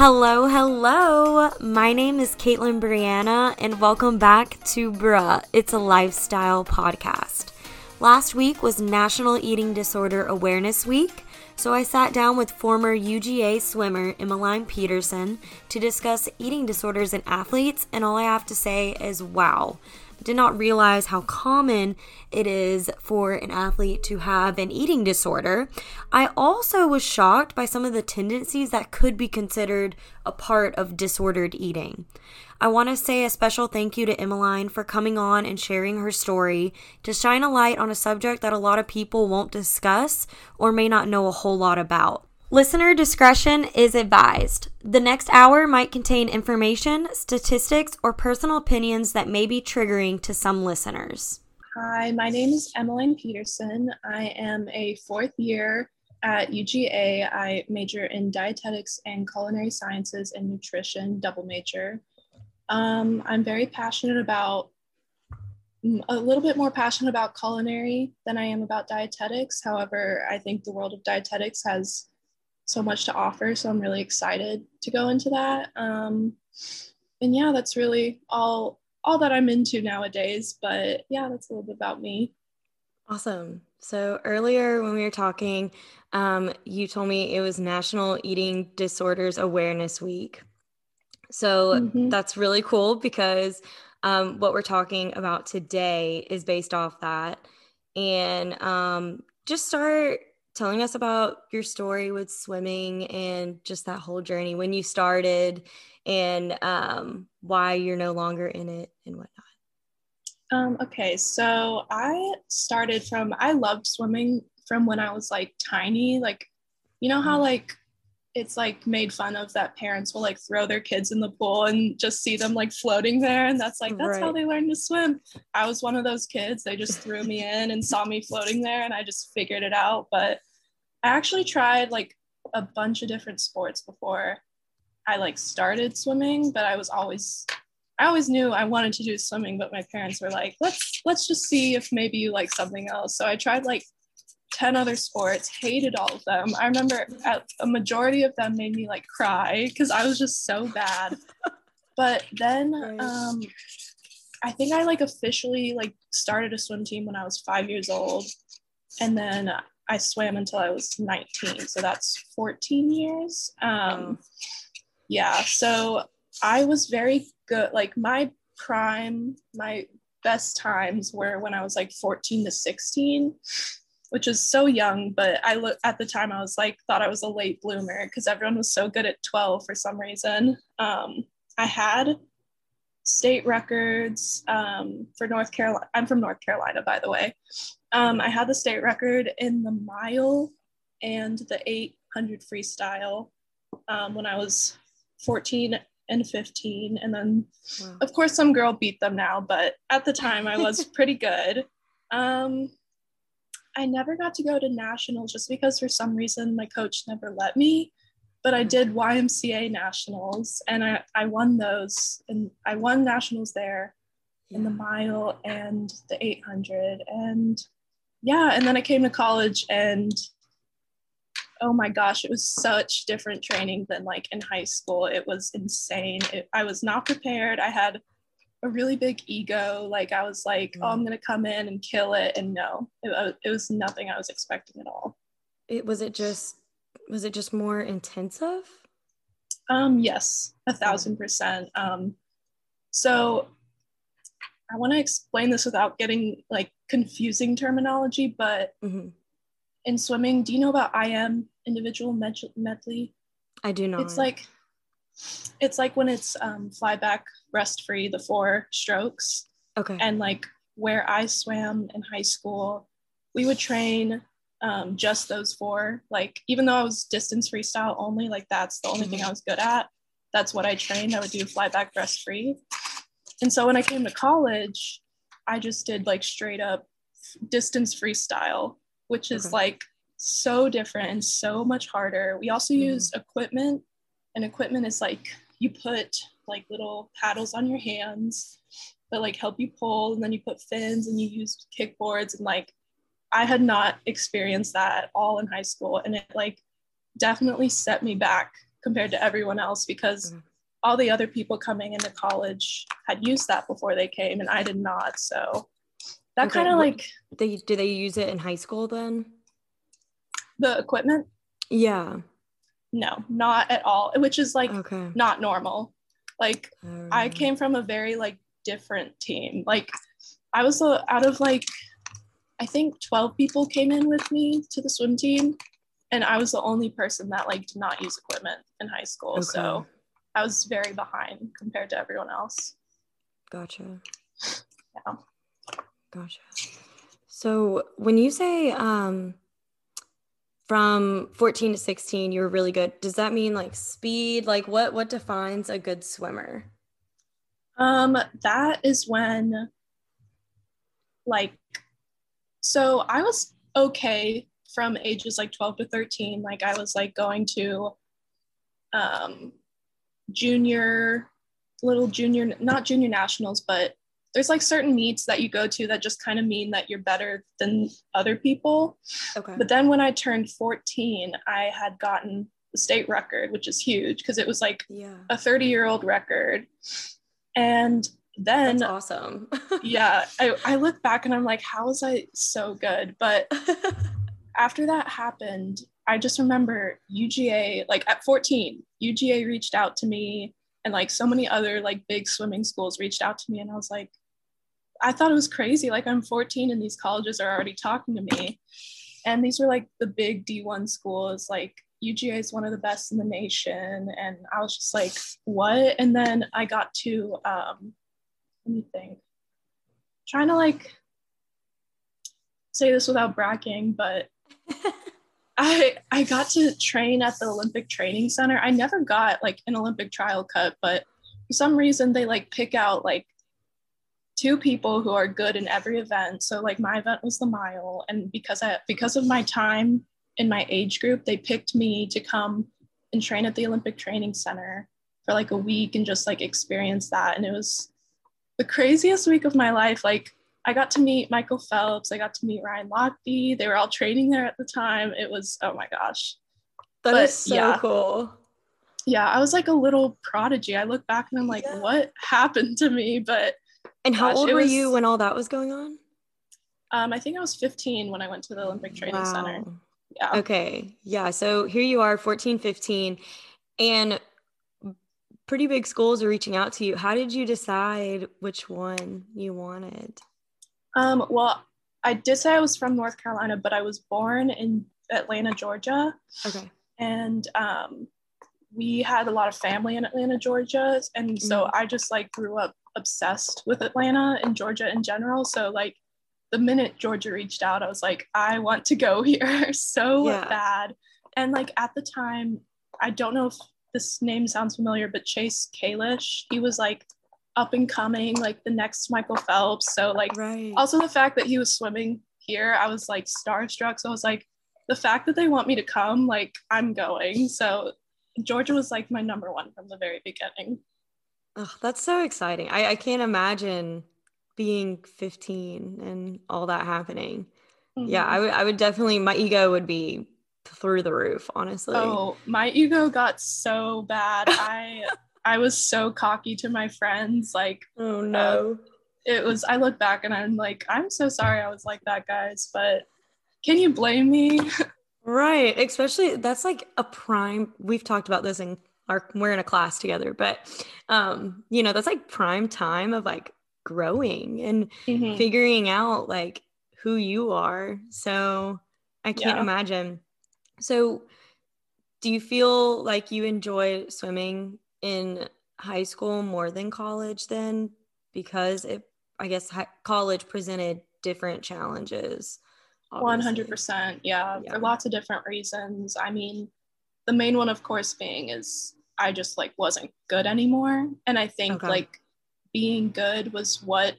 Hello, hello. My name is Caitlin Brianna, and welcome back to Bruh. It's a lifestyle podcast. Last week was National Eating Disorder Awareness Week, so I sat down with former UGA swimmer Emmeline Peterson to discuss eating disorders in athletes, and all I have to say is wow did not realize how common it is for an athlete to have an eating disorder. I also was shocked by some of the tendencies that could be considered a part of disordered eating. I want to say a special thank you to Emmeline for coming on and sharing her story to shine a light on a subject that a lot of people won't discuss or may not know a whole lot about. Listener discretion is advised. The next hour might contain information, statistics, or personal opinions that may be triggering to some listeners. Hi, my name is Emmeline Peterson. I am a fourth year at UGA. I major in dietetics and culinary sciences and nutrition, double major. Um, I'm very passionate about mm, a little bit more passionate about culinary than I am about dietetics. However, I think the world of dietetics has so much to offer. So I'm really excited to go into that. Um, and yeah, that's really all all that I'm into nowadays. But yeah, that's a little bit about me. Awesome. So earlier when we were talking, um, you told me it was National Eating Disorders Awareness Week. So mm-hmm. that's really cool because um, what we're talking about today is based off that. And um, just start telling us about your story with swimming and just that whole journey when you started and um, why you're no longer in it and whatnot. Um, okay, so I started from, I loved swimming from when I was like tiny. Like, you know how mm-hmm. like it's like made fun of that parents will like throw their kids in the pool and just see them like floating there and that's like that's right. how they learn to swim i was one of those kids they just threw me in and saw me floating there and i just figured it out but I actually tried like a bunch of different sports before I like started swimming, but I was always I always knew I wanted to do swimming, but my parents were like, let's let's just see if maybe you like something else. So I tried like 10 other sports, hated all of them. I remember a majority of them made me like cry because I was just so bad. but then um I think I like officially like started a swim team when I was five years old. And then I swam until I was 19. So that's 14 years. Um, yeah. So I was very good. Like my prime, my best times were when I was like 14 to 16, which is so young. But I look at the time, I was like, thought I was a late bloomer because everyone was so good at 12 for some reason. Um, I had state records um, for North Carolina. I'm from North Carolina, by the way. Um, I had the state record in the mile and the 800 freestyle um, when I was 14 and 15. And then, wow. of course, some girl beat them now, but at the time I was pretty good. Um, I never got to go to nationals just because for some reason my coach never let me. But I did YMCA nationals and I, I won those and I won nationals there in the mile and the 800. And yeah, and then I came to college and oh my gosh, it was such different training than like in high school. It was insane. It, I was not prepared. I had a really big ego. Like I was like, mm. oh, I'm gonna come in and kill it, and no, it, uh, it was nothing I was expecting at all. It was it just was it just more intensive? Um, yes, a thousand percent. Um, so I want to explain this without getting like confusing terminology, but mm-hmm. in swimming, do you know about IM individual medley? I do not. It's like it's like when it's um, fly back, breast free, the four strokes. Okay. And like where I swam in high school, we would train um, just those four. Like even though I was distance freestyle only, like that's the only mm-hmm. thing I was good at. That's what I trained. I would do fly back, breast free. And so when I came to college, I just did like straight up distance freestyle, which is okay. like so different and so much harder. We also mm-hmm. use equipment, and equipment is like you put like little paddles on your hands that like help you pull, and then you put fins and you use kickboards. And like I had not experienced that at all in high school, and it like definitely set me back compared to everyone else because Mhm. All the other people coming into college had used that before they came and I did not. So that Okay, kind of like They do they use it in high school then? the equipment, Yeah. no, not at all, which is like Okay. not normal. Like I Um, came from a very like different team. Like I was uh, out of like I think 12 people came in with me to the swim team and I was the only person that like did not use equipment in high school. So Okay. I was very behind compared to everyone else. Gotcha. Yeah. Gotcha. So when you say um from 14 to 16 you were really good, does that mean like speed? Like what what defines a good swimmer? Um, that is when, like, so I was okay from ages like 12 to 13. Like, I was like going to um, junior, little junior, not junior nationals, but there's like certain meets that you go to that just kind of mean that you're better than other people. Okay. But then when I turned 14, I had gotten the state record, which is huge because it was like yeah. a 30 year old record. And then, That's awesome. yeah, I, I look back and I'm like, how was I so good? But after that happened, I just remember UGA, like at 14, UGA reached out to me and like so many other like big swimming schools reached out to me. And I was like, I thought it was crazy. Like I'm 14 and these colleges are already talking to me. And these were like the big D1 schools, like UGA is one of the best in the nation. And I was just like, what? And then I got to, um, let me think, trying to like say this without bragging, but I I got to train at the Olympic Training Center. I never got like an Olympic trial cut, but for some reason they like pick out like two people who are good in every event. So like my event was the mile and because I because of my time in my age group, they picked me to come and train at the Olympic Training Center for like a week and just like experience that and it was the craziest week of my life. Like I got to meet Michael Phelps. I got to meet Ryan Lochte. They were all training there at the time. It was, oh my gosh. That But, is so yeah. cool. Yeah, I was like a little prodigy. I look back and I'm like, Yeah. what happened to me? But And how Gosh, old were was- you when all that was going on? um, I think I was 15 when I went to the Olympic Training Center. Yeah. Okay. Yeah. So here you are, 14, 15, and pretty big schools are reaching out to you. How did you decide which one you wanted? Um, well, I did say I was from North Carolina, but I was born in Atlanta, Georgia. Okay. and um, we had a lot of family in Atlanta, Georgia, and so Mhm. I just like grew up obsessed with Atlanta and Georgia in general. So like the minute Georgia reached out, I was like, I want to go here so Yeah. bad. And like at the time, I don't know if this name sounds familiar, but Chase Kalisz, he was like up and coming, like the next Michael Phelps. So like Right. also the fact that he was swimming here i was like starstruck so i was like the fact that they want me to come like i'm going so georgia was like my number one from the very beginning Oh, that's so exciting. I, I can't imagine being 15 and all that happening. Yeah, Mhm. I would I would definitely my ego would be through the roof, honestly. oh my ego got so bad i i was so cocky to my friends like Oh no. it was i look back and i'm like i'm so sorry i was like that guys but can you blame me Right. Especially that's like a prime we've talked about this in our we're in a class together, but um, you know, that's like prime time of like growing and Mhm. figuring out like who you are. So I can't Yeah. imagine. So do you feel like you enjoy swimming in high school more than college then? Because it I guess hi- college presented different challenges. Obviously. hundred percent, yeah, Yeah. for lots of different reasons. I mean, the main one, of course, being is I just like wasn't good anymore, and I think Okay. like being good was what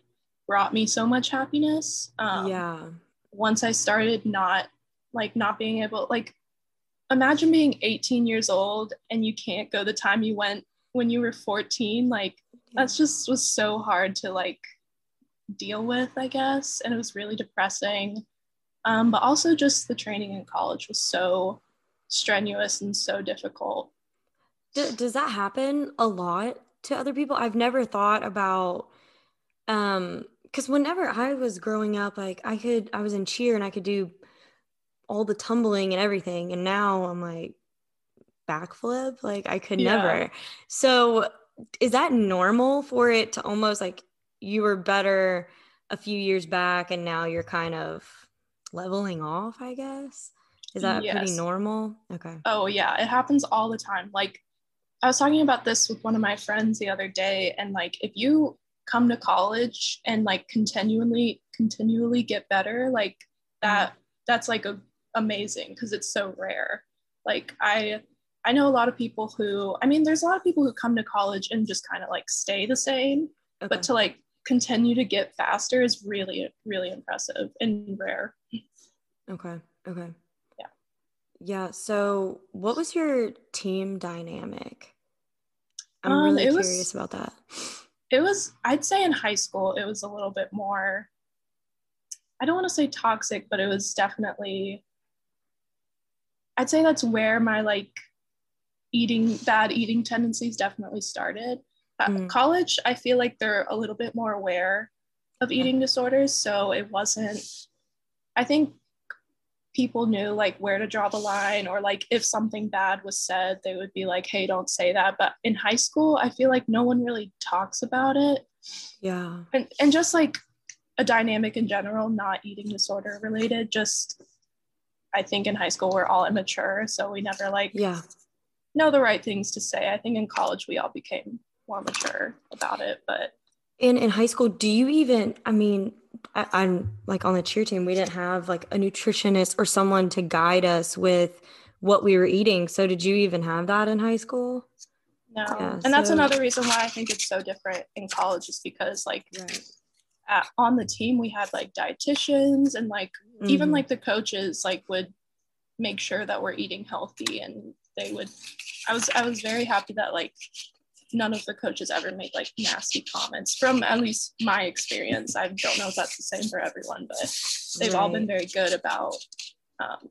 brought me so much happiness. Um, yeah. Once I started not like not being able like imagine being 18 years old and you can't go the time you went when you were 14 like that's just was so hard to like deal with i guess and it was really depressing. Um, but also just the training in college was so strenuous and so difficult. D- does that happen a lot to other people? I've never thought about um because whenever I was growing up, like I could I was in cheer and I could do all the tumbling and everything, and now I'm like backflip, like I could yeah. never. So is that normal for it to almost like you were better a few years back and now you're kind of leveling off, I guess? Is that yes. pretty normal? Okay. Oh yeah, it happens all the time. Like I was talking about this with one of my friends the other day and like if you come to college and like continually continually get better, like mm. that that's like a, amazing because it's so rare. Like I I know a lot of people who I mean there's a lot of people who come to college and just kind of like stay the same, okay. but to like continue to get faster is really really impressive and rare. Okay. Okay. Yeah. Yeah. So, what was your team dynamic? I'm um, really curious was, about that. It was, I'd say in high school, it was a little bit more, I don't want to say toxic, but it was definitely, I'd say that's where my like eating, bad eating tendencies definitely started. mm. college, I feel like they're a little bit more aware of eating disorders. So it wasn't, I think people knew like where to draw the line or like if something bad was said they would be like hey don't say that but in high school i feel like no one really talks about it yeah and and just like a dynamic in general not eating disorder related just i think in high school we're all immature so we never like yeah know the right things to say i think in college we all became more mature about it but in in high school do you even i mean I, I'm like on the cheer team, we didn't have like a nutritionist or someone to guide us with what we were eating. So did you even have that in high school? No. Yeah, and so... that's another reason why I think it's so different in college is because like right. at, on the team we had like dietitians and like mm-hmm. even like the coaches like would make sure that we're eating healthy and they would I was I was very happy that like none of the coaches ever made like nasty comments from at least my experience. I don't know if that's the same for everyone, but they've right. all been very good about, um,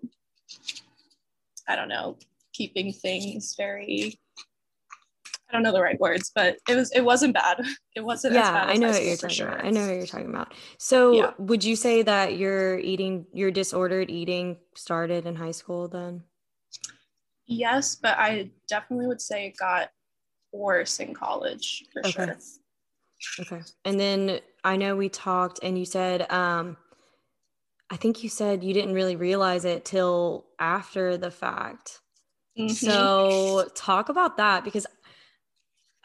I don't know, keeping things very. I don't know the right words, but it was it wasn't bad. It wasn't yeah, I know what you're talking sure. about. I know what you're talking about. So yeah. would you say that your eating your disordered eating started in high school then? Yes, but I definitely would say it got worse in college for okay. sure. Okay. And then I know we talked and you said, um, I think you said you didn't really realize it till after the fact. Mm-hmm. So talk about that because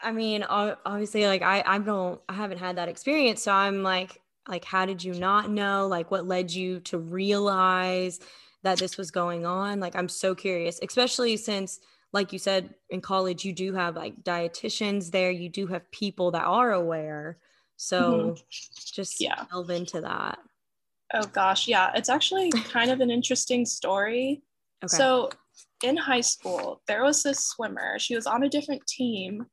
I mean, obviously like I, I don't, I haven't had that experience. So I'm like, like, how did you not know? Like what led you to realize that this was going on? Like, I'm so curious, especially since like you said in college you do have like dietitians there you do have people that are aware so mm-hmm. just yeah delve into that oh gosh yeah it's actually kind of an interesting story okay. so in high school there was this swimmer she was on a different team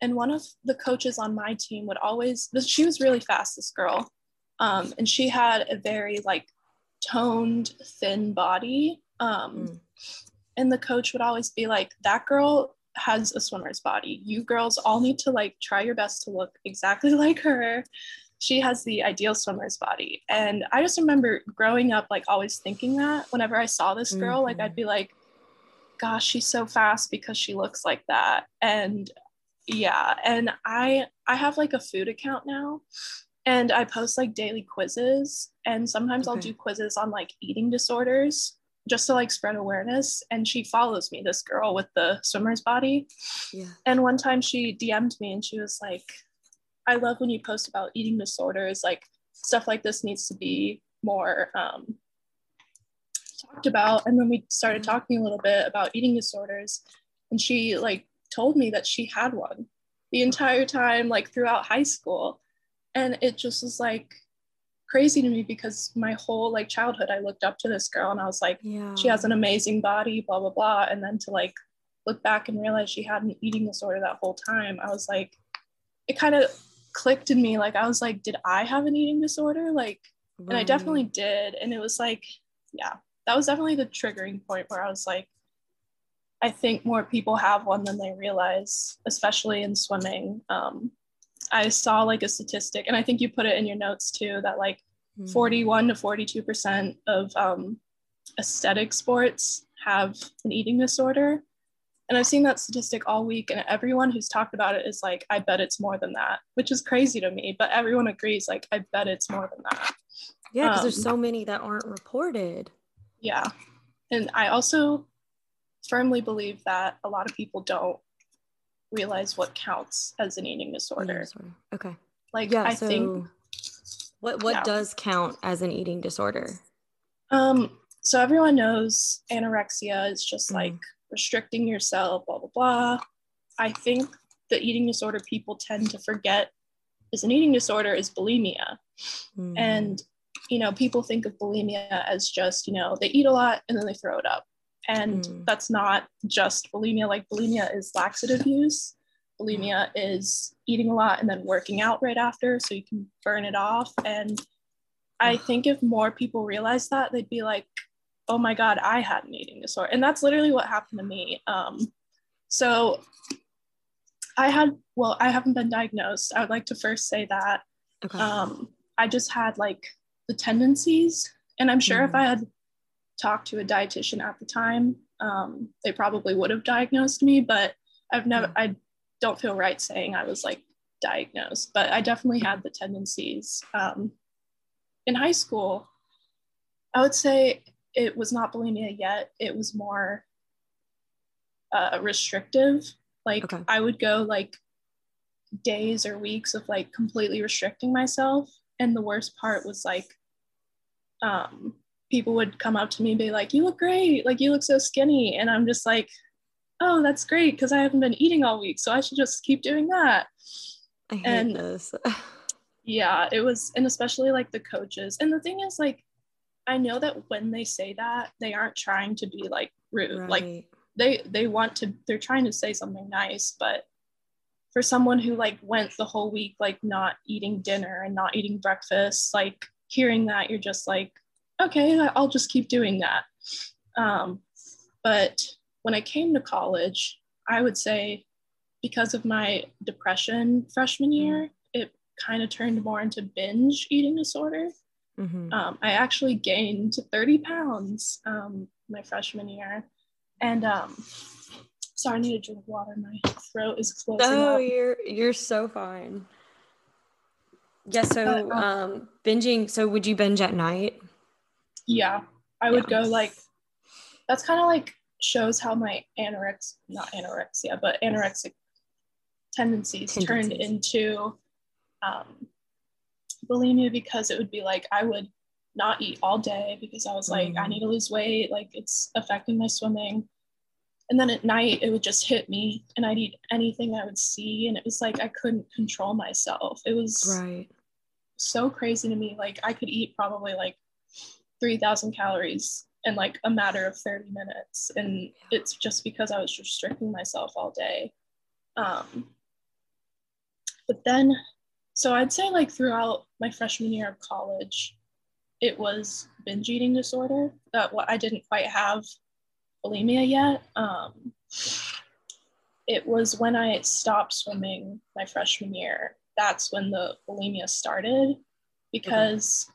and one of the coaches on my team would always she was really fast this girl um, and she had a very like toned thin body um, mm and the coach would always be like that girl has a swimmer's body. You girls all need to like try your best to look exactly like her. She has the ideal swimmer's body. And i just remember growing up like always thinking that whenever i saw this girl mm-hmm. like i'd be like gosh she's so fast because she looks like that. And yeah and i i have like a food account now and i post like daily quizzes and sometimes okay. i'll do quizzes on like eating disorders just to like spread awareness. And she follows me, this girl with the swimmer's body. Yeah. And one time she DM'd me and she was like, I love when you post about eating disorders. Like stuff like this needs to be more um, talked about. And then we started mm-hmm. talking a little bit about eating disorders. And she like told me that she had one the entire time, like throughout high school. And it just was like, crazy to me because my whole like childhood I looked up to this girl and I was like, yeah. she has an amazing body, blah blah blah. And then to like look back and realize she had an eating disorder that whole time, I was like, it kind of clicked in me. Like I was like, did I have an eating disorder? Like, right. and I definitely did. And it was like, yeah, that was definitely the triggering point where I was like, I think more people have one than they realize, especially in swimming. Um, I saw like a statistic, and I think you put it in your notes too, that like mm. 41 to 42% of um, aesthetic sports have an eating disorder. And I've seen that statistic all week, and everyone who's talked about it is like, I bet it's more than that, which is crazy to me. But everyone agrees, like, I bet it's more than that. Yeah, because um, there's so many that aren't reported. Yeah. And I also firmly believe that a lot of people don't realize what counts as an eating disorder. Eating disorder. Okay. Like, yeah, I so think. What, what yeah. does count as an eating disorder? Um, so everyone knows anorexia is just mm. like restricting yourself, blah, blah, blah. I think the eating disorder people tend to forget is an eating disorder is bulimia. Mm. And, you know, people think of bulimia as just, you know, they eat a lot and then they throw it up. And mm. that's not just bulimia. Like bulimia is laxative use. Bulimia is eating a lot and then working out right after so you can burn it off. And I think if more people realize that, they'd be like, oh my God, I had an eating disorder. And that's literally what happened to me. Um, so I had, well, I haven't been diagnosed. I would like to first say that. Okay. Um, I just had like the tendencies. And I'm sure mm. if I had talked to a dietitian at the time, um, they probably would have diagnosed me, but I've never, mm. I don't feel right saying I was like diagnosed, but I definitely had the tendencies. Um, in high school, I would say it was not bulimia yet. It was more uh, restrictive. Like okay. I would go like days or weeks of like completely restricting myself. And the worst part was like, um, people would come up to me and be like, "You look great! Like you look so skinny," and I'm just like, "Oh, that's great because I haven't been eating all week, so I should just keep doing that." I hate and, this. yeah, it was, and especially like the coaches. And the thing is, like, I know that when they say that, they aren't trying to be like rude. Right. Like they they want to they're trying to say something nice, but for someone who like went the whole week like not eating dinner and not eating breakfast, like hearing that you're just like, okay, I'll just keep doing that. Um, but when I came to college, I would say because of my depression freshman year, it kind of turned more into binge eating disorder. Mm-hmm. Um, I actually gained 30 pounds um, my freshman year. And um, sorry, I need to drink water. My throat is closing. Oh, up. you're you're so fine. Yeah. So uh, um, binging. So would you binge at night? Yeah, I would yeah. go like. That's kind of like shows how my anorexia, not anorexia, but anorexic tendencies, tendencies. turned into um, bulimia because it would be like I would not eat all day because I was like, mm. I need to lose weight, like it's affecting my swimming. And then at night it would just hit me and I'd eat anything I would see. And it was like I couldn't control myself. It was right. so crazy to me. Like I could eat probably like 3,000 calories in like a matter of 30 minutes. And it's just because I was restricting myself all day. Um, but then so I'd say like throughout my freshman year of college, it was binge eating disorder. That what I didn't quite have bulimia yet. Um, it was when I stopped swimming my freshman year. That's when the bulimia started because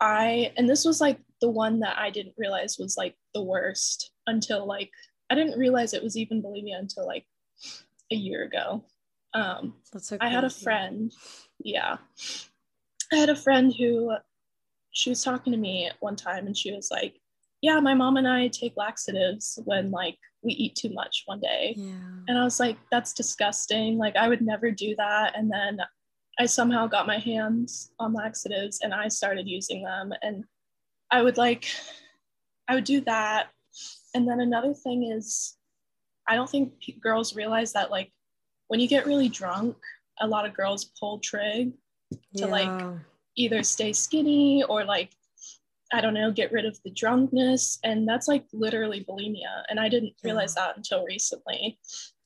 I and this was like the one that I didn't realize was like the worst until like I didn't realize it was even bulimia until like a year ago. Um, so I had a friend, yeah, I had a friend who she was talking to me one time and she was like, yeah, my mom and I take laxatives when like we eat too much one day. Yeah. And I was like, that's disgusting. Like I would never do that. And then I somehow got my hands on laxatives and I started using them. And I would like, I would do that. And then another thing is, I don't think girls realize that like when you get really drunk, a lot of girls pull trig to yeah. like either stay skinny or like I don't know, get rid of the drunkenness. And that's like literally bulimia. And I didn't realize yeah. that until recently.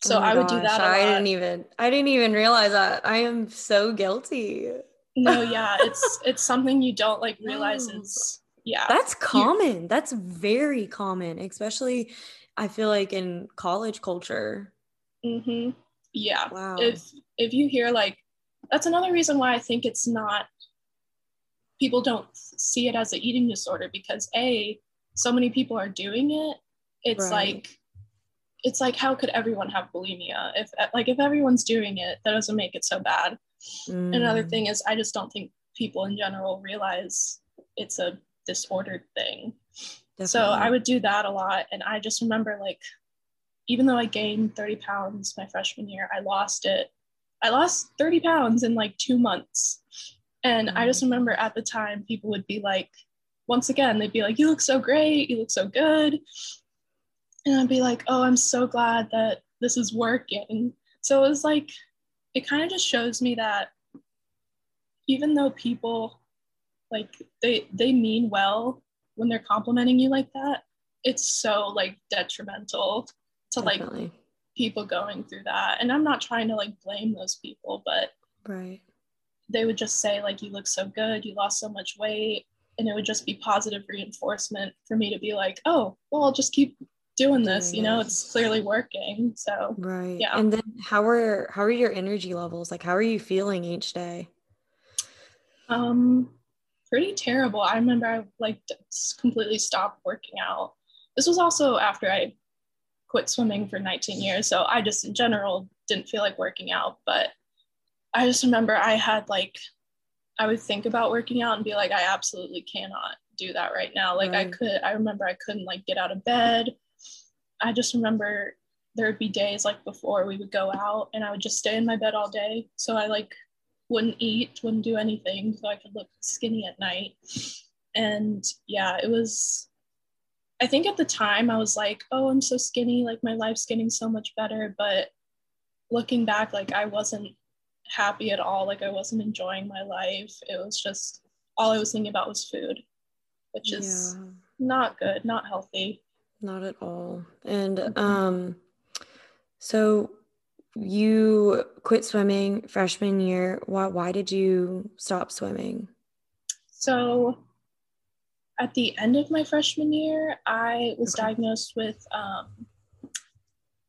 So oh I would gosh, do that. I didn't even I didn't even realize that. I am so guilty. No, yeah, it's it's something you don't like realize is yeah. That's common. That's very common, especially I feel like in college culture. Mm-hmm. Yeah. Wow. If if you hear like that's another reason why I think it's not people don't see it as an eating disorder because a so many people are doing it. It's Right. like it's like how could everyone have bulimia? If like if everyone's doing it that doesn't make it so bad. Another Mm, thing is i just don't think people in general realize it's a disordered thing. So i would do that a lot and i just remember like even though i gained 30 pounds my freshman year i lost it. I lost 30 pounds in like two months. And i just Mm. remember at the time people would be like once again they'd be like you look so great. You look so good and i'd be like oh i'm so glad that this is working. So it was like it kind of just shows me that even though people like they they mean well when they're complimenting you like that it's so like detrimental to like people going through that. And i'm not trying to like blame those people but Right. they would just say like you look so good. You lost so much weight. And it would just be positive reinforcement for me to be like oh well i'll just keep doing this you know it's clearly working so Right. Yeah. And then how are how are your energy levels? Like how are you feeling each day? Um, pretty terrible. I remember I like completely stopped working out. This was also after I quit swimming for 19 years, so I just in general didn't feel like working out. But I just remember I had like I would think about working out and be like, I absolutely cannot do that right now. Like I could. I remember I couldn't like get out of bed. I just remember there would be days like before we would go out and I would just stay in my bed all day. So I like wouldn't eat, wouldn't do anything so I could look skinny at night. And yeah, it was, I think at the time I was like, oh, I'm so skinny, like my life's getting so much better. But looking back, like I wasn't happy at all. Like I wasn't enjoying my life. It was just, all I was thinking about was food, which is Yeah. not good, not healthy. Not at all. And um so you quit swimming freshman year. Why why did you stop swimming? So at the end of my freshman year, I was Okay. diagnosed with um,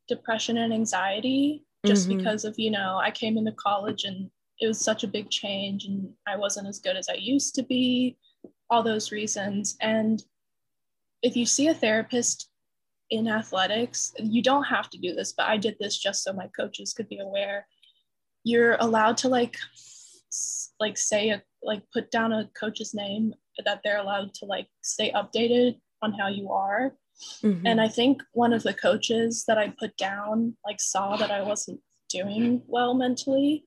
depression and anxiety just Mhm. because of, you know, I came into college and it was such a big change and I wasn't as good as I used to be, all those reasons. And if you see a therapist in athletics, you don't have to do this, but I did this just so my coaches could be aware. You're allowed to like like say a like put down a coach's name that they're allowed to like stay updated on how you are. Mhm. And I think one of the coaches that I put down like saw that I wasn't doing well mentally.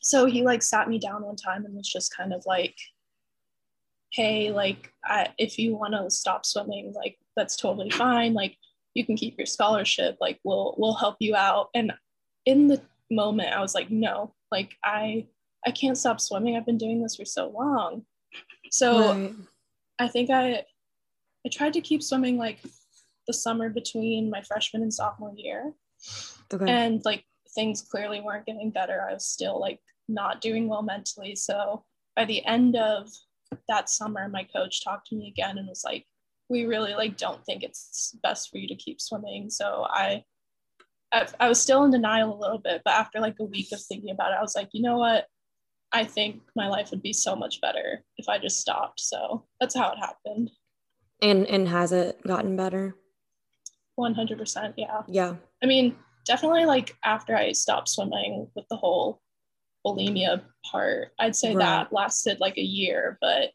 So he like sat me down one time and was just kind of like, hey, like I, if you want to stop swimming, like that's totally fine. Like you can keep your scholarship. Like we'll we'll help you out. And in the moment, I was like, no, like I I can't stop swimming. I've been doing this for so long. So Right. I think I I tried to keep swimming like the summer between my freshman and sophomore year. Okay. And like things clearly weren't getting better. I was still like not doing well mentally. So by the end of that summer, my coach talked to me again and was like, we really like don't think it's best for you to keep swimming. So I I, I was still in denial a little bit, but after like a week of thinking about it, I was like, you know what? I think my life would be so much better if I just stopped. So that's how it happened. and and has it gotten better? 100%. Yeah. Yeah. I mean, definitely like after I stopped swimming with the whole bulimia part, I'd say Right. that lasted like a year, but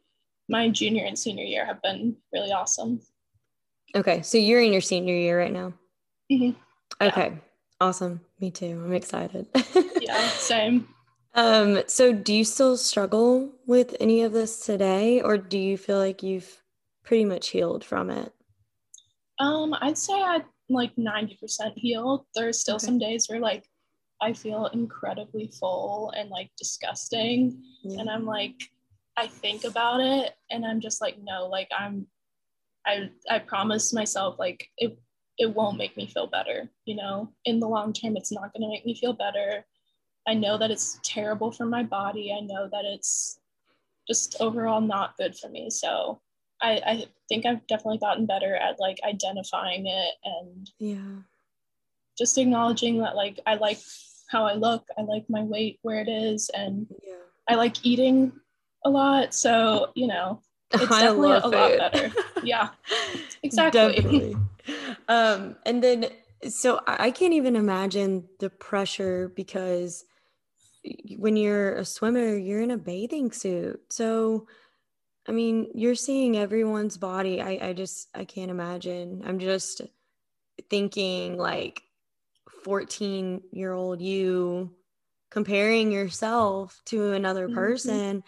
my junior and senior year have been really awesome. Okay. So you're in your senior year right now. Mhm. Yeah. Okay. Awesome. Me too. I'm excited. Yeah, same. Um, so do you still struggle with any of this today, or do you feel like you've pretty much healed from it? Um, I'd say I'm like 90% healed. There's still Okay. some days where like I feel incredibly full and like disgusting. Yeah. And I'm like, I think about it and I'm just like, no, like I'm I I promised myself like it it won't make me feel better, you know. In the long term, it's not gonna make me feel better. I know that it's terrible for my body. I know that it's just overall not good for me. So I, I think I've definitely gotten better at like identifying it and yeah just acknowledging that like I like how I look, I like my weight where it is, and yeah I like eating a lot. So, you know, it's I definitely a lot better. Yeah, exactly. Definitely. um, and then, so I I can't even imagine the pressure because when you're a swimmer, you're in a bathing suit. So, I mean, you're seeing everyone's body. I, I just, I can't imagine. I'm just thinking like 14 year old you comparing yourself to another Mhm. person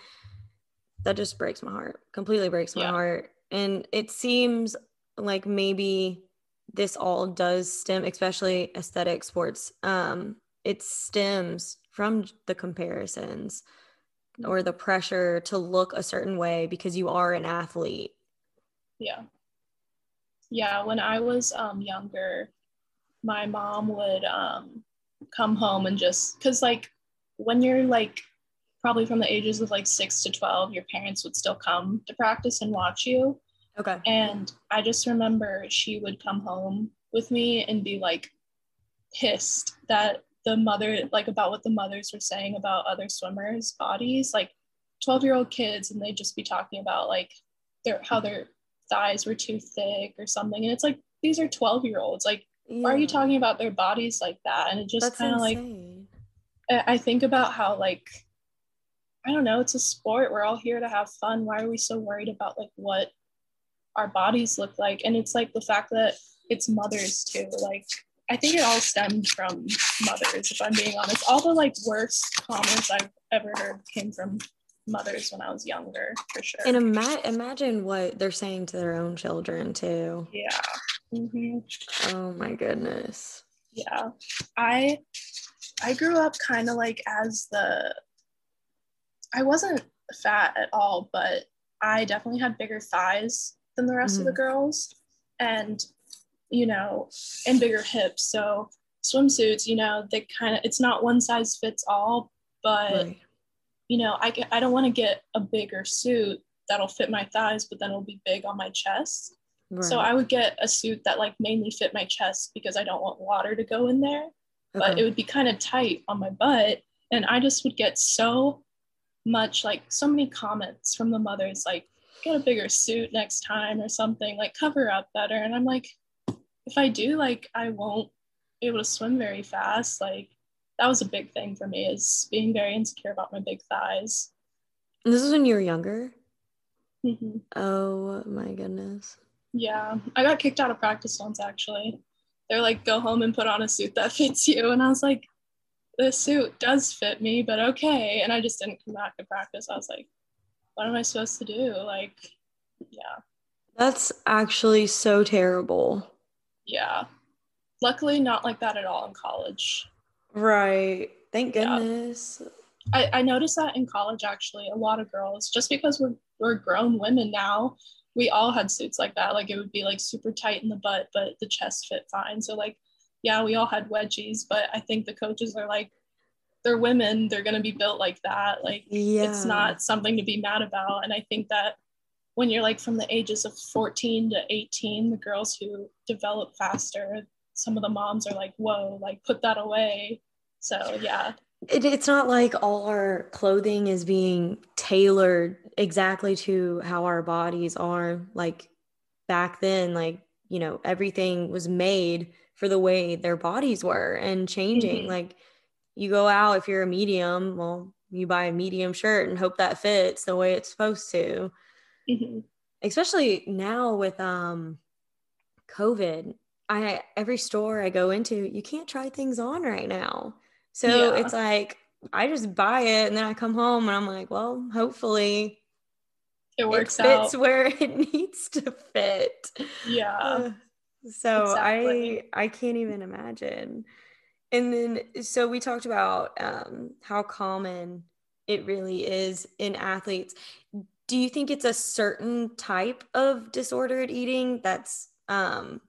that just breaks my heart completely breaks my Yeah. heart and it seems like maybe this all does stem especially aesthetic sports um it stems from the comparisons or the pressure to look a certain way because you are an athlete Yeah. Yeah, when I was um younger, my mom would um come home and just cuz like when you're like probably from the ages of like 6 to 12, your parents would still come to practice and watch you. okay And I just remember she would come home with me and be like pissed that the mother, like about what the mothers were saying about other swimmers' bodies, like 12 year old kids, and they'd just be talking about like their how their thighs were too thick or something. And it's like, these are 12 year olds. Like, why are you talking about their bodies like that? And it just kind of like. I I think about how like I don't know, it's a sport. We're all here to have fun. Why are we so worried about like what our bodies look like? And it's like the fact that it's mothers too. Like I think it all stemmed from mothers, if I'm being honest. All the like worst comments I've ever heard came from mothers when I was younger, for sure. and ima- imagine what they're saying to their own children too yeah. Hmm oh my goodness. Yeah. I i grew up kind of like as the i wasn't fat at all but i definitely had bigger thighs than the rest of the girls and you know and bigger hips. So swimsuits you know they kind of it's not one size fits all but right. you know i, I don't want to get a bigger suit that'll fit my thighs but then it'll be big on my chest so i would get a suit that like mainly fit my chest because i don't want water to go in there but Okay. it would be kind of tight on my butt. And i just would get so much like so many comments from the mothers like get a bigger suit next time or something like cover up better. And i'm like if i do like i won't be able to swim very fast. Like that was a big thing for me is being very insecure about my big thighs. And this is when you were younger? Mhm. oh my goodness yeah i got kicked out of practice once actually. They're like go home and put on a suit that fits you. And i was like the suit does fit me but okay. And i just didn't come back to practice. I was like what am i supposed to do? Like yeah. That's actually so terrible. Yeah. Luckily not like that at all in college. Right. Thank Yeah. goodness. I, I noticed that in college actually a lot of girls just because we're, we're grown women now we all had suits like that. Like it would be like super tight in the butt but the chest fit fine. So like yeah we all had wedgies but i think the coaches are like they're women. They're going to be built like that. Like yeah. it's not something to be mad about. And i think that when you're like from the ages of 14 to 18 the girls who develop faster some of the moms are like whoa like put that away. So yeah it, it's not like all our clothing is being tailored exactly to how our bodies are like back then like you know everything was made for the way their bodies were and changing Mhm. like you go out if you're a medium well you buy a medium shirt and hope that fits the way it's supposed to Mhm. especially now with um covid i every store i go into you can't try things on right now so Yeah. it's like i just buy it and then i come home and i'm like well hopefully it works it fits out. where it needs to fit. Yeah. Uh, so exactly. i i can't even imagine. And then so we talked about um, how common it really is in athletes. Do you think it's a certain type of disordered eating that's um,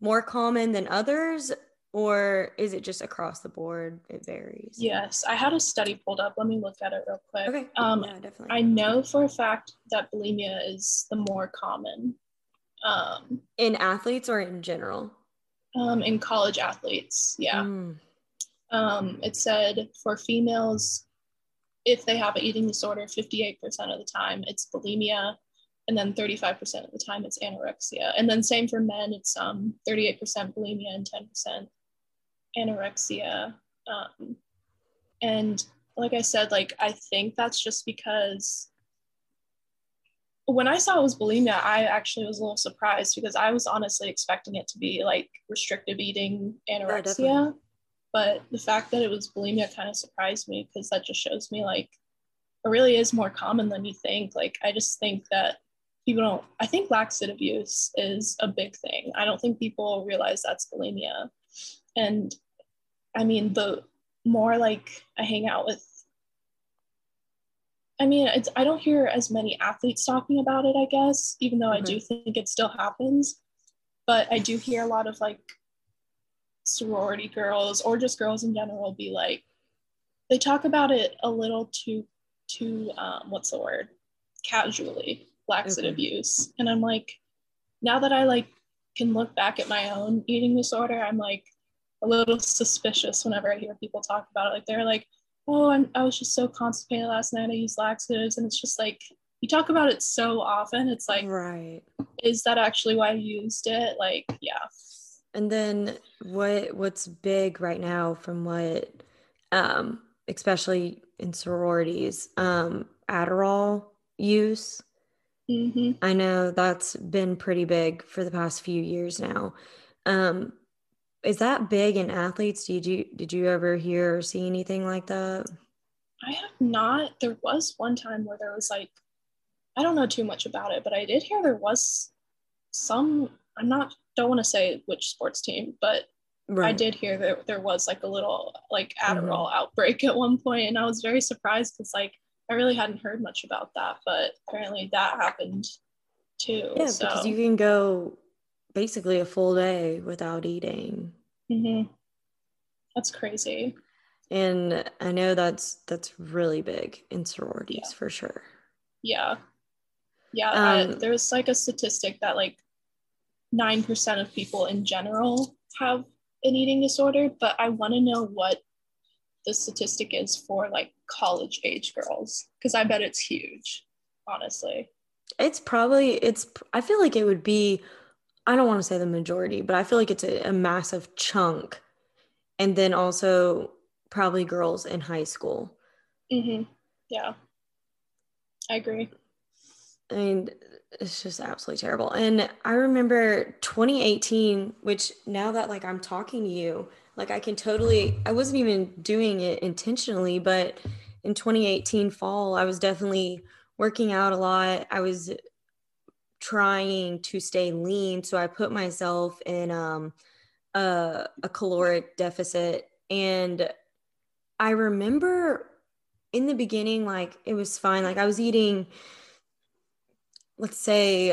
more common than others or is it just across the board? It varies. Yes, I had a study pulled up. Let me look at it real quick. Okay. Um, yeah, definitely. I know for a fact that bulimia is the more common um, in athletes or in general? um, in college athletes. Yeah. Mm, Um, it said for females, if they have an eating disorder, 58% of the time it's bulimia, and then 35% of the time it's anorexia. And then same for men, it's um 38% bulimia and 10% anorexia. Um, and like I said, like I think that's just because when I saw it was bulimia, I actually was a little surprised because I was honestly expecting it to be like restrictive eating anorexia. definitely. but the fact that it was bulimia kind of surprised me because that just shows me like it really is more common than you think. Like I just think that people don't I think laxative use is a big thing. I don't think people realize that's bulimia. And I mean the more like I hang out with I mean, it's I don't hear as many athletes talking about it, I guess, even though I do think it still happens. But I do hear a lot of like sorority girls or just girls in general be like, they talk about it a little too, too, um, what's the word? Casually, laxative use. And I'm like, now that I like can look back at my own eating disorder, I'm like a little suspicious whenever I hear people talk about it. Like they're like, oh, I'm, I was just so constipated last night. I used laxatives. And it's just like, you talk about it so often. It's like, right. is that actually why you used it? Like, yeah. And then what what's big right now from what um especially in sororities, um Adderall use. hmm I know that's been pretty big for the past few years now. Um is that big in athletes? Did you did you ever hear or see anything like that? I have not. There was one time where there was like, I don't know too much about it, but I did hear there was some. I'm not. Don't want to say which sports team, but I did hear that there was like a little like mm-hmm. Adderall outbreak at one point, and I was very surprised because like I really hadn't heard much about that, but apparently that happened too. Yeah, so. because you can go basically a full day without eating. Mhm. That's crazy. And I know that's that's really big in sororities for sure. Yeah. Yeah. I, Um, there's like a statistic that like 9% of people in general have an eating disorder, but I want to know what the statistic is for like college age girls because I bet it's huge, honestly. It's probably it's I feel like it would be I don't want to say the majority, but I feel like it's a, a massive chunk. And then also probably girls in high school. hmm Yeah. I agree. Mean, it's just absolutely terrible. And I remember 2018, which now that like I'm talking to you, like I can totally, I wasn't even doing it intentionally, but in 2018 fall, I was definitely working out a lot. I was trying to stay lean. So I put myself in um, a, a caloric deficit. And I remember in the beginning, like it was fine. Like I was eating, let's say,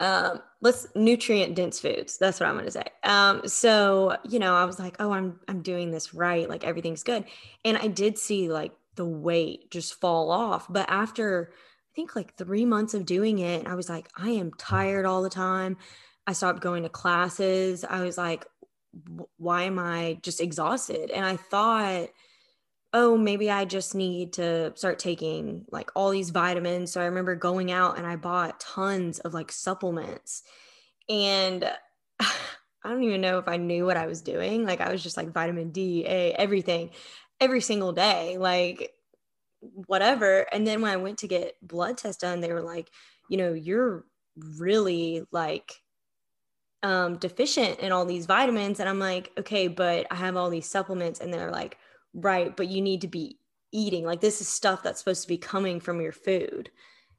um, let's nutrient dense foods. That's what I'm going to say. Um, so, you know, I was like, oh, I'm, I'm doing this right. Like everything's good. And I did see like the weight just fall off. But after, think like three months of doing it, I was like, I am tired all the time. I stopped going to classes. I was like, why am I just exhausted? And I thought, oh, maybe I just need to start taking like all these vitamins. So I remember going out and I bought tons of like supplements. And I don't even know if I knew what I was doing. Like I was just like vitamin D, A, everything, every single day, like whatever. And then when I went to get blood tests done, they were like, you know, you're really like um deficient in all these vitamins. And I'm like, okay, but I have all these supplements. And they're like, right, but you need to be eating. Like this is stuff that's supposed to be coming from your food.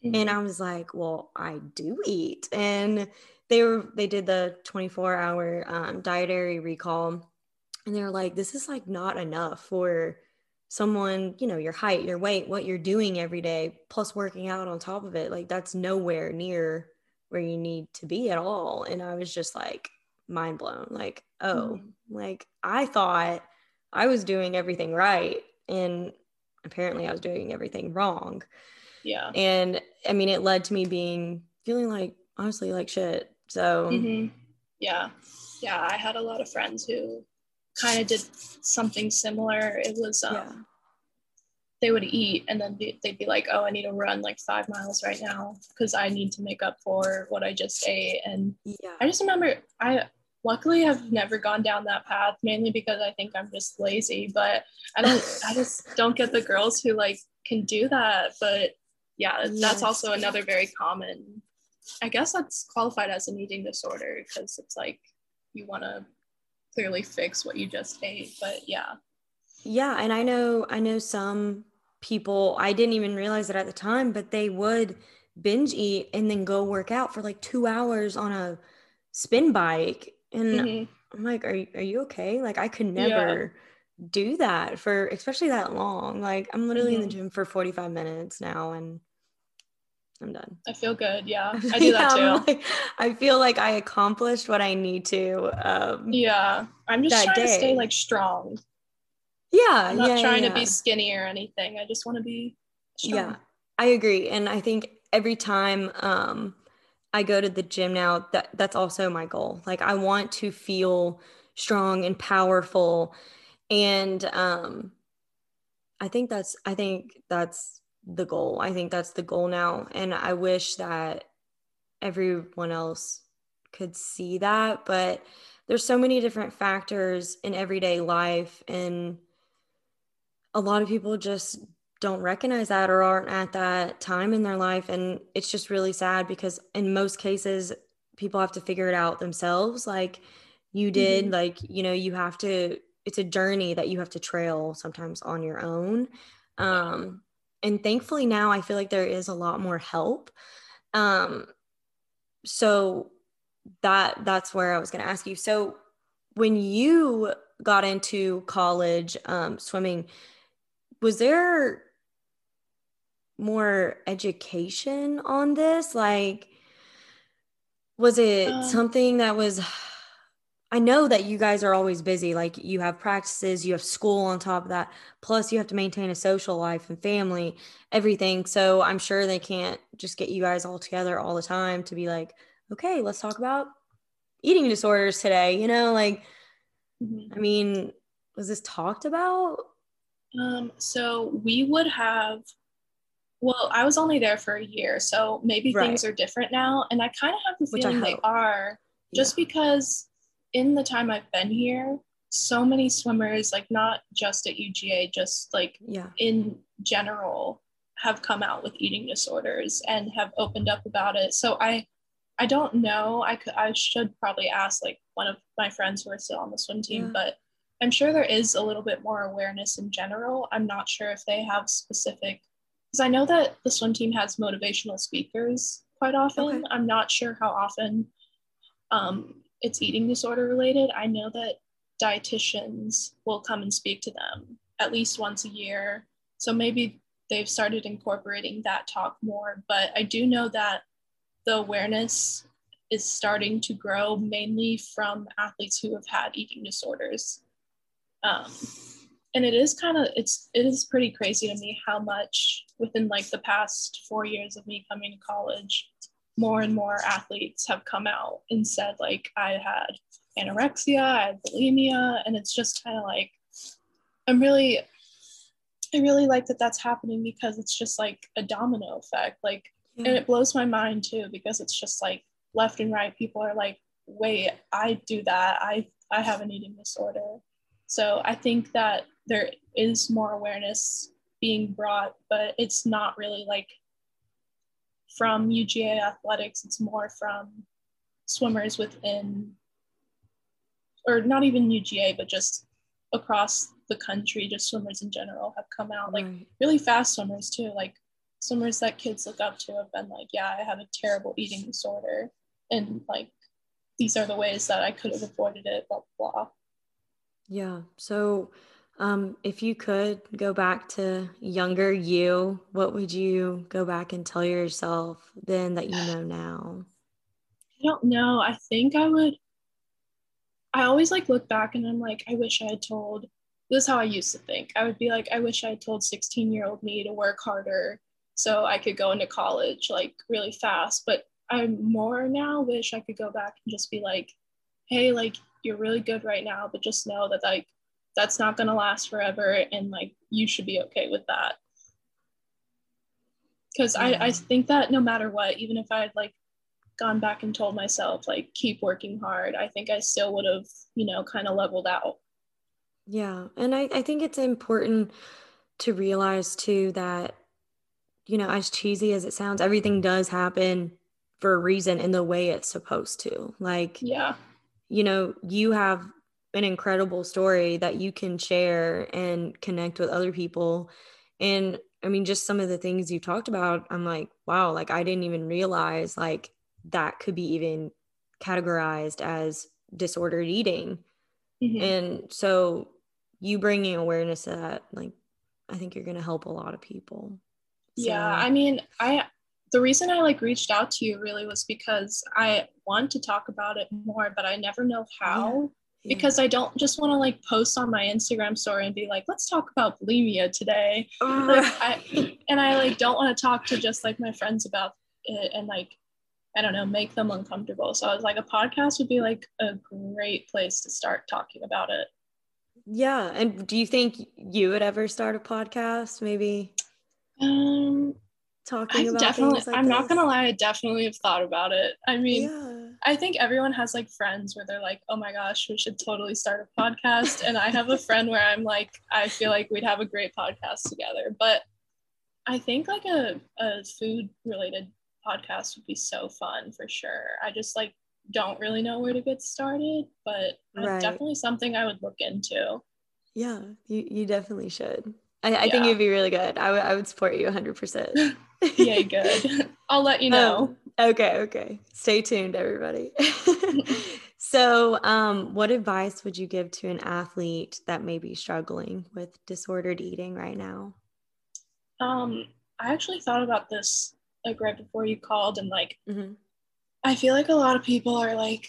And I was like, well, I do eat. And they were they did the 24 hour um, dietary recall and they were like, this is like not enough for someone, you know, your height, your weight, what you're doing every day, plus working out on top of it. Like that's nowhere near where you need to be at all. And I was just like, mind blown. Like, oh, mm-hmm. like I thought I was doing everything right. And apparently I was doing everything wrong. Yeah. And I mean, it led to me being feeling like honestly like shit. So, mm-hmm. yeah. Yeah. I had a lot of friends who kind of did something similar. It was, um, yeah. they would eat and then be, they'd be like, oh, I need to run like five miles right now because I need to make up for what I just ate. And yeah. I just remember I, luckily I've never gone down that path mainly because I think I'm just lazy but I don't I just don't get the girls who like can do that but yeah yes. that's also another very common I guess that's qualified as an eating disorder because it's like you want to clearly fix what you just ate but yeah yeah and I know I know some people I didn't even realize it at the time but they would binge eat and then go work out for like 2 hours on a spin bike and mm-hmm. I'm like, are you, are you okay? Like, I could never yeah. do that for especially that long. Like, I'm literally mm-hmm. in the mm-hmm. gym for 45 minutes now and I'm done. I feel good. Yeah. I do that too. Like, I feel like I accomplished what I need to. Um, yeah. I'm just trying day. to stay like strong. Yeah. I'm not yeah, trying yeah. to be skinny or anything. I just want to be strong. Yeah. I agree. And I think every time um, I go to the gym now, that that's also my goal. Like I want to feel strong and powerful. And um I think that's I think that's the goal. I think that's the goal now. And I wish that everyone else could see that. But there's so many different factors in everyday life and a lot of people just don't recognize that or aren't at that time in their life and it's just really sad because in most cases people have to figure it out themselves like you did mm-hmm. like you know you have to it's a journey that you have to trail sometimes on your own um and thankfully now i feel like there is a lot more help um so that that's where i was going to ask you so when you got into college um swimming was there more education on this? Like, was it um, something that was? I know that you guys are always busy. Like, you have practices, you have school on top of that. Plus, you have to maintain a social life and family, everything. So, I'm sure they can't just get you guys all together all the time to be like, okay, let's talk about eating disorders today. You know, like, mm-hmm. I mean, was this talked about? Um, so we would have well, I was only there for a year, so maybe right. things are different now. And I kind of have the feeling they are just yeah. because in the time I've been here, so many swimmers, like not just at UGA, just like yeah. in general, have come out with eating disorders and have opened up about it. So I I don't know. I could I should probably ask like one of my friends who are still on the swim team, yeah. but I'm sure there is a little bit more awareness in general. I'm not sure if they have specific because I know that the swim team has motivational speakers quite often. Okay. I'm not sure how often um, it's eating disorder related. I know that dietitians will come and speak to them at least once a year. So maybe they've started incorporating that talk more. But I do know that the awareness is starting to grow mainly from athletes who have had eating disorders. Um, and it is kind of it's it is pretty crazy to me how much within like the past four years of me coming to college more and more athletes have come out and said like i had anorexia i had bulimia and it's just kind of like i'm really i really like that that's happening because it's just like a domino effect like yeah. and it blows my mind too because it's just like left and right people are like wait i do that i i have an eating disorder so i think that there is more awareness being brought, but it's not really like from UGA athletics, it's more from swimmers within, or not even UGA, but just across the country, just swimmers in general have come out, like right. really fast swimmers too. Like swimmers that kids look up to have been like, yeah, I have a terrible eating disorder. And like, these are the ways that I could have avoided it, blah, blah, blah. Yeah. So, um, if you could go back to younger you, what would you go back and tell yourself then that you know now? I don't know. I think I would I always like look back and I'm like, I wish I had told this is how I used to think. I would be like, I wish I had told 16 year old me to work harder so I could go into college like really fast. But I more now wish I could go back and just be like, hey, like you're really good right now, but just know that like that's not gonna last forever and like you should be okay with that. Cause yeah. I, I think that no matter what, even if I had like gone back and told myself like keep working hard, I think I still would have, you know, kind of leveled out. Yeah. And I, I think it's important to realize too that, you know, as cheesy as it sounds, everything does happen for a reason in the way it's supposed to. Like, yeah, you know, you have an incredible story that you can share and connect with other people. And I mean, just some of the things you talked about, I'm like, wow, like I didn't even realize like that could be even categorized as disordered eating. Mm-hmm. And so you bringing awareness to that like i think you're going to help a lot of people so. yeah i mean i the reason i like reached out to you really was because i want to talk about it more but i never know how yeah. because i don't just want to like post on my instagram story and be like let's talk about bulimia today like, I, and i like don't want to talk to just like my friends about it and like I don't know, make them uncomfortable. So I was like, a podcast would be like a great place to start talking about it. Yeah. And do you think you would ever start a podcast? Maybe um talking I about definitely like I'm this? not gonna lie, I definitely have thought about it. I mean yeah. I think everyone has like friends where they're like, oh my gosh, we should totally start a podcast. and I have a friend where I'm like, I feel like we'd have a great podcast together. But I think like a, a food related podcast would be so fun for sure. I just like don't really know where to get started, but right. definitely something I would look into. Yeah, you, you definitely should. I, I yeah. think it'd be really good. I, w- I would support you 100%. Yay, good. I'll let you know. Um, okay, okay. Stay tuned, everybody. so, um, what advice would you give to an athlete that may be struggling with disordered eating right now? Um, I actually thought about this like right before you called, and like mm-hmm. I feel like a lot of people are like,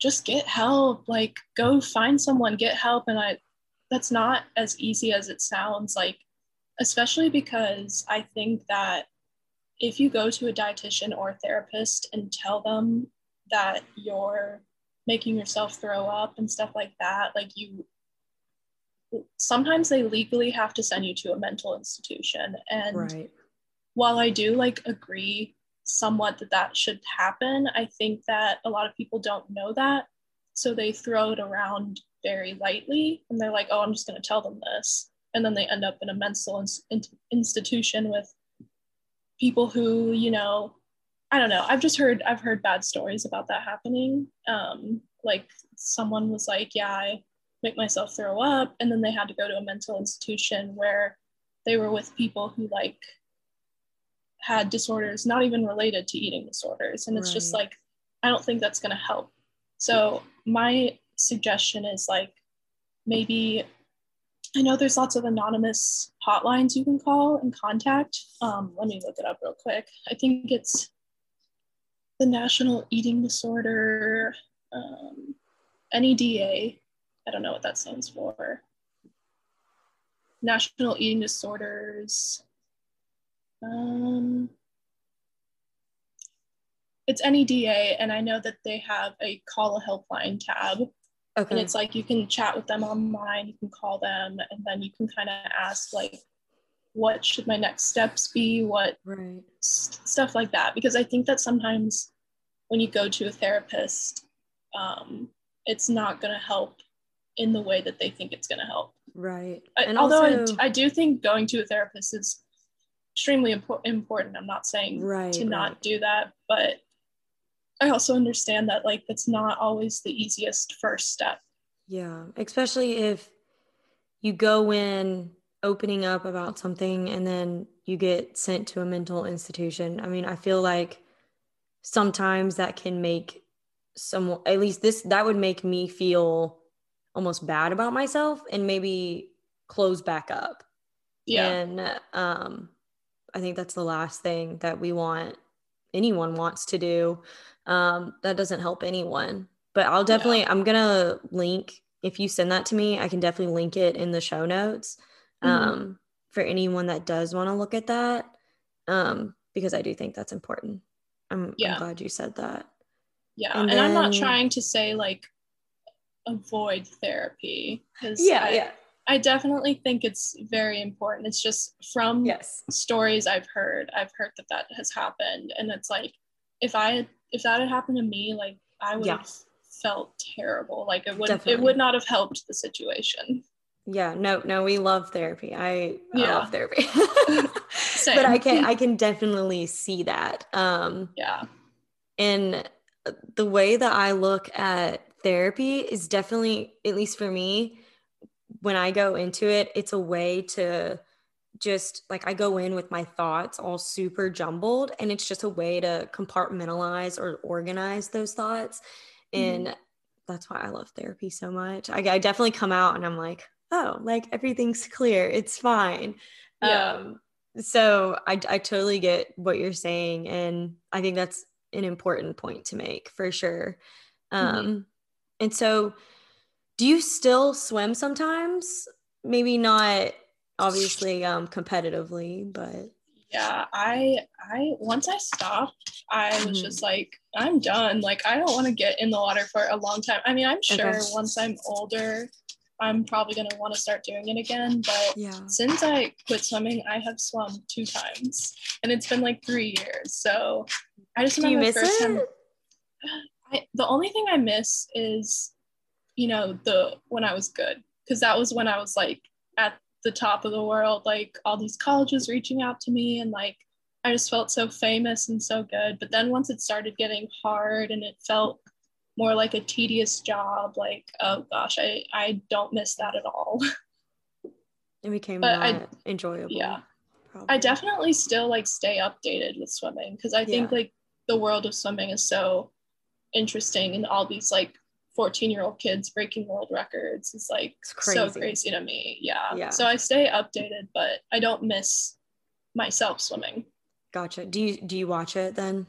just get help, like go find someone, get help. And I, that's not as easy as it sounds like, especially because I think that if you go to a dietitian or a therapist and tell them that you're making yourself throw up and stuff like that, like you, sometimes they legally have to send you to a mental institution. And right. while I do like agree somewhat that that should happen. I think that a lot of people don't know that. So they throw it around very lightly and they're like, oh, I'm just going to tell them this. And then they end up in a mental in- institution with people who, you know, I don't know. I've just heard, I've heard bad stories about that happening. Um, like someone was like, yeah, I make myself throw up. And then they had to go to a mental institution where they were with people who like had disorders not even related to eating disorders and it's right. just like i don't think that's going to help so my suggestion is like maybe i know there's lots of anonymous hotlines you can call and contact. Um, let me look it up real quick. I think it's the national eating disorder um, neda i don't know what that stands for. National eating disorders. Um, it's NEDA, and I know that they have a call a helpline tab. Okay. And it's like you can chat with them online, you can call them, and then you can kind of ask, like, what should my next steps be? What right. s- stuff like that. Because I think that sometimes when you go to a therapist, um, it's not going to help in the way that they think it's going to help. Right. And although also, I, I do think going to a therapist is extremely impo- important. I'm not saying right, to not right. do that, but I also understand that like that's not always the easiest first step. Yeah, especially if you go in opening up about something and then you get sent to a mental institution. I mean, I feel like sometimes that can make some at least this that would make me feel almost bad about myself and maybe close back up. Yeah. And um I think that's the last thing that we want anyone wants to do. Um, that doesn't help anyone. but I'll definitely yeah. I'm gonna link if you send that to me, I can definitely link it in the show notes. Mm-hmm. Um, for anyone that does want to look at that. Um, because I do think that's important. I'm, yeah. I'm glad you said that. Yeah. And, and then, I'm not trying to say like avoid therapy because yeah, I, yeah. I definitely think it's very important. It's just from yes. stories I've heard, I've heard that that has happened. And it's like, if I had, if that had happened to me, like I would yeah. have felt terrible. Like it would, it would not have helped the situation. Yeah, no, no, we love therapy. I, yeah. I love therapy. but I can I can definitely see that. Um yeah. And the way that I look at therapy is definitely, at least for me, when I go into it, it's a way to just like I go in with my thoughts all super jumbled and it's just a way to compartmentalize or organize those thoughts. Mm-hmm. And that's why I love therapy so much. I, I definitely come out and I'm like, oh, like everything's clear. It's fine. Yeah. Um, so I, I totally get what you're saying. And I think that's an important point to make for sure. Mm-hmm. Um, mm-hmm. And so, do you still swim sometimes? Maybe not obviously um, competitively, but yeah i i once i stopped i was mm-hmm. just like i'm done like i don't want to get in the water for a long time i mean i'm sure okay. once i'm older I'm probably going to want to start doing it again. But yeah. since I quit swimming, I have swum two times and it's been like three years. So I just Do remember the first it? time. I, the only thing I miss is, you know, the when I was good, because that was when I was like at the top of the world, like all these colleges reaching out to me and like I just felt so famous and so good. But then once it started getting hard and it felt more like a tedious job like oh gosh i i don't miss that at all it became but I, enjoyable yeah probably. i definitely still like stay updated with swimming because i think yeah. like the world of swimming is so interesting and all these like 14 year old kids breaking world records is like crazy. so crazy to me yeah. yeah so i stay updated but i don't miss myself swimming gotcha do you do you watch it then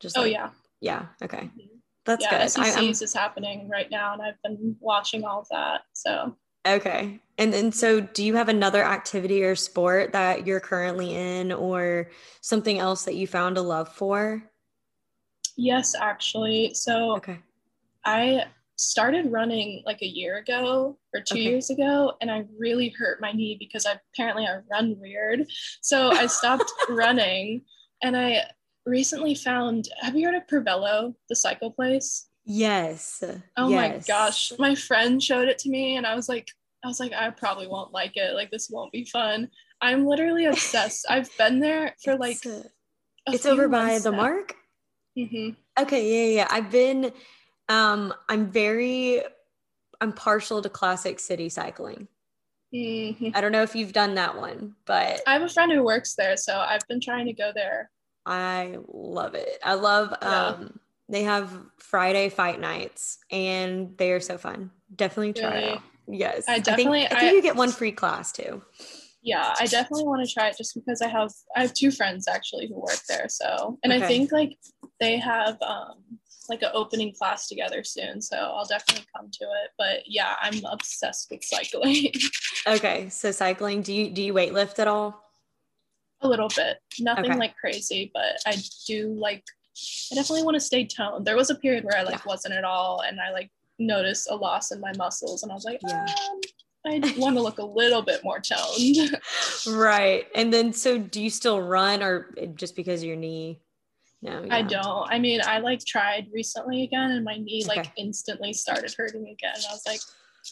just oh yeah yeah okay mm-hmm. That's yeah, good. SECs is happening right now, and I've been watching all of that. So okay, and then so do you have another activity or sport that you're currently in, or something else that you found a love for? Yes, actually. So okay, I started running like a year ago or two okay. years ago and i really hurt my knee because I, apparently i run weird so i stopped running and i recently found have you heard of Pervello, the cycle place? Yes. Oh yes. my gosh. My friend showed it to me and I was like, I was like, I probably won't like it. Like this won't be fun. I'm literally obsessed. I've been there for it's like a, it's over by the now. mark. Mm-hmm. Okay, yeah, yeah. I've been um I'm very I'm partial to classic city cycling. Mm-hmm. I don't know if you've done that one, but I have a friend who works there, so I've been trying to go there I love it. I love yeah. um they have Friday fight nights and they are so fun. Definitely try really? it out. Yes. I definitely I think, I think I, you get one free class too. Yeah, I definitely want to try it just because I have I have two friends actually who work there. So and okay. I think like they have um like an opening class together soon. So I'll definitely come to it. But yeah, I'm obsessed with cycling. okay. So cycling, do you do you weight lift at all? A little bit. Nothing okay. like crazy, but I do like I definitely want to stay toned. There was a period where I like yeah. wasn't at all and I like noticed a loss in my muscles and I was like, yeah. Um, I want to look a little bit more toned. right. And then so do you still run or just because of your knee? No. I don't. I mean, I like tried recently again and my knee okay. like instantly started hurting again. I was like,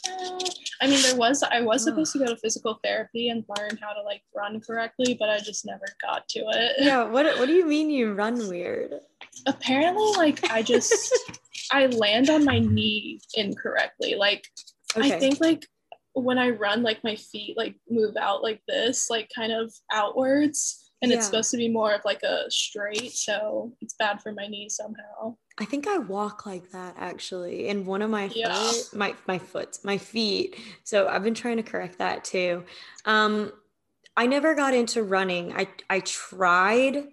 eh. I mean, there was I was supposed to go to physical therapy and learn how to like run correctly, but I just never got to it. Yeah, what what do you mean you run weird? Apparently, like I just I land on my knee incorrectly. Like okay. I think like when I run, like my feet like move out like this, like kind of outwards and yeah. it's supposed to be more of like a straight so it's bad for my knee somehow i think i walk like that actually in one of my yeah. foot my my foot my feet so i've been trying to correct that too um i never got into running i i tried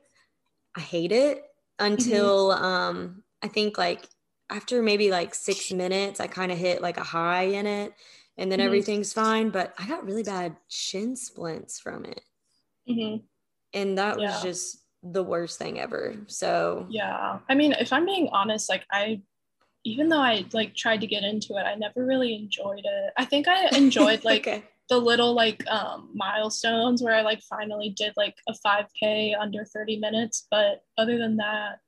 i hate it until mm-hmm. um i think like after maybe like six minutes, I kind of hit like a high in it and then mm-hmm. everything's fine. But I got really bad shin splints from it. Mm-hmm. And that yeah. was just the worst thing ever. So, yeah. I mean, if I'm being honest, like, I, even though I like tried to get into it, I never really enjoyed it. I think I enjoyed like okay. the little like um, milestones where I like finally did like a 5K under 30 minutes. But other than that,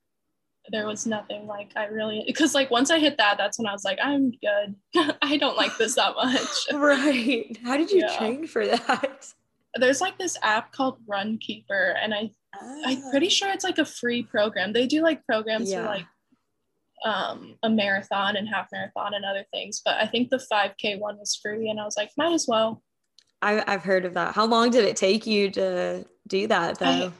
there was nothing like I really because like once I hit that, that's when I was like, I'm good. I don't like this that much. right. How did you yeah. train for that? There's like this app called Runkeeper, and I oh. I'm pretty sure it's like a free program. They do like programs yeah. for like um, a marathon and half marathon and other things, but I think the 5K one was free, and I was like, might as well. I, I've heard of that. How long did it take you to do that though? I,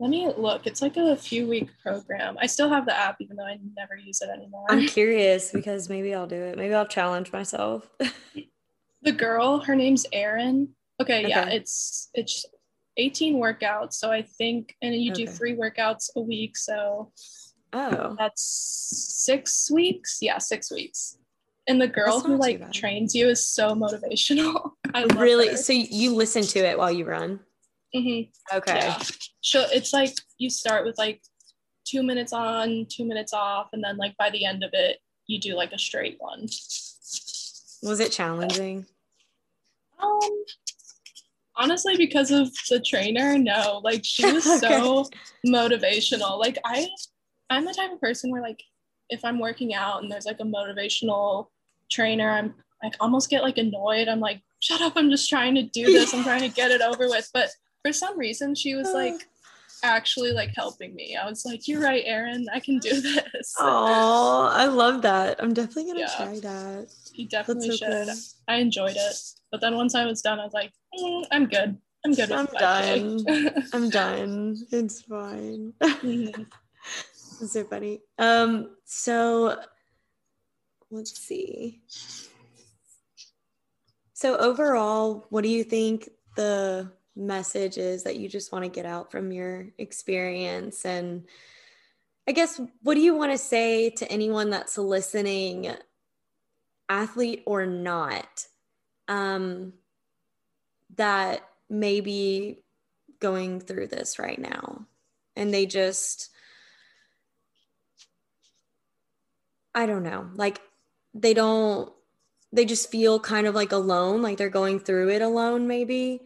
let me look. It's like a few week program. I still have the app, even though I never use it anymore. I'm curious because maybe I'll do it. Maybe I'll challenge myself. the girl, her name's Erin. Okay, okay, yeah, it's it's 18 workouts. So I think, and you okay. do three workouts a week. So oh, that's six weeks. Yeah, six weeks. And the girl who like trains you is so motivational. I really. Her. So you listen to it while you run. Mm-hmm. Okay. Yeah. So it's like you start with like two minutes on, two minutes off, and then like by the end of it, you do like a straight one. Was it challenging? Um, honestly, because of the trainer, no. Like she was okay. so motivational. Like I, I'm the type of person where like if I'm working out and there's like a motivational trainer, I'm like almost get like annoyed. I'm like, shut up! I'm just trying to do this. I'm trying to get it over with. But for some reason she was uh. like actually like helping me. I was like, "You're right, Erin. I can do this." Oh, I love that. I'm definitely gonna yeah. try that. You definitely so should. Cool. I enjoyed it, but then once I was done, I was like, mm, "I'm good. I'm good." I'm done. I'm done. It's fine. Mm-hmm. so funny. Um. So let's see. So overall, what do you think the messages that you just want to get out from your experience and i guess what do you want to say to anyone that's listening athlete or not um, that may be going through this right now and they just i don't know like they don't they just feel kind of like alone like they're going through it alone maybe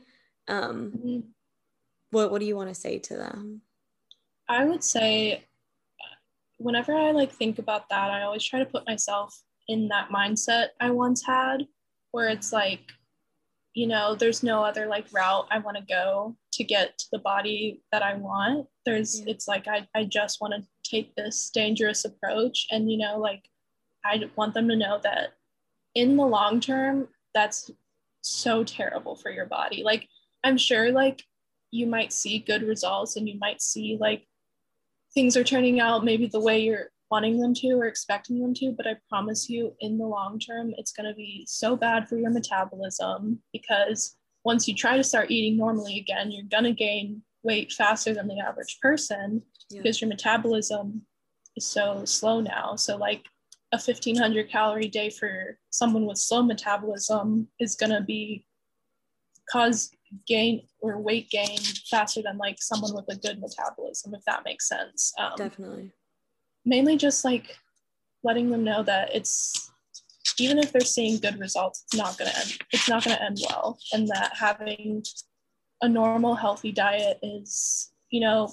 um, mm-hmm. What What do you want to say to them? I would say, whenever I like think about that, I always try to put myself in that mindset I once had, where it's like, you know, there's no other like route I want to go to get to the body that I want. There's, yeah. it's like I I just want to take this dangerous approach, and you know, like I want them to know that in the long term, that's so terrible for your body. Like I'm sure like you might see good results and you might see like things are turning out maybe the way you're wanting them to or expecting them to, but I promise you in the long term, it's going to be so bad for your metabolism because once you try to start eating normally again, you're going to gain weight faster than the average person yeah. because your metabolism is so slow now. So, like a 1500 calorie day for someone with slow metabolism is going to be cause gain or weight gain faster than like someone with a good metabolism, if that makes sense. Um, Definitely. Mainly just like letting them know that it's even if they're seeing good results, it's not gonna end. It's not gonna end well, and that having a normal, healthy diet is, you know,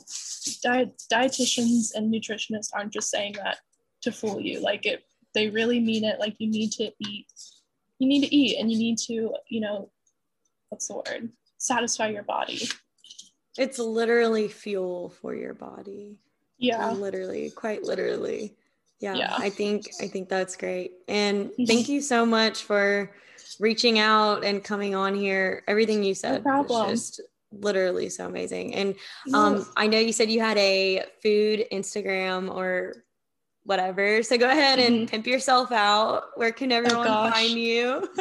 diet dietitians and nutritionists aren't just saying that to fool you. Like it, they really mean it. Like you need to eat. You need to eat, and you need to, you know, what's the word? Satisfy your body. It's literally fuel for your body. Yeah. Literally, quite literally. Yeah, yeah. I think I think that's great. And mm-hmm. thank you so much for reaching out and coming on here. Everything you said no was just literally so amazing. And um, I know you said you had a food Instagram or whatever. So go ahead and mm-hmm. pimp yourself out. Where can oh, everyone oh, find you?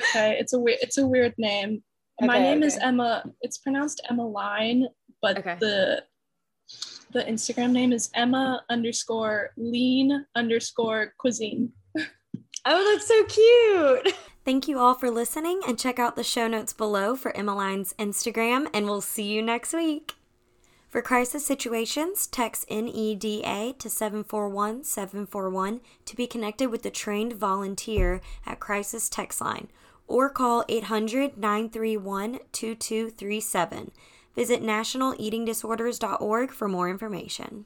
okay, it's a weird it's a weird name. Okay, My name okay. is Emma. It's pronounced Emma Line, but okay. the the Instagram name is Emma underscore lean underscore cuisine. Oh, that's so cute. Thank you all for listening and check out the show notes below for Emmeline's Instagram, and we'll see you next week. For crisis situations, text NEDA to 741 741 to be connected with the trained volunteer at Crisis Text Line or call 800 931 2237. Visit nationaleatingdisorders.org for more information.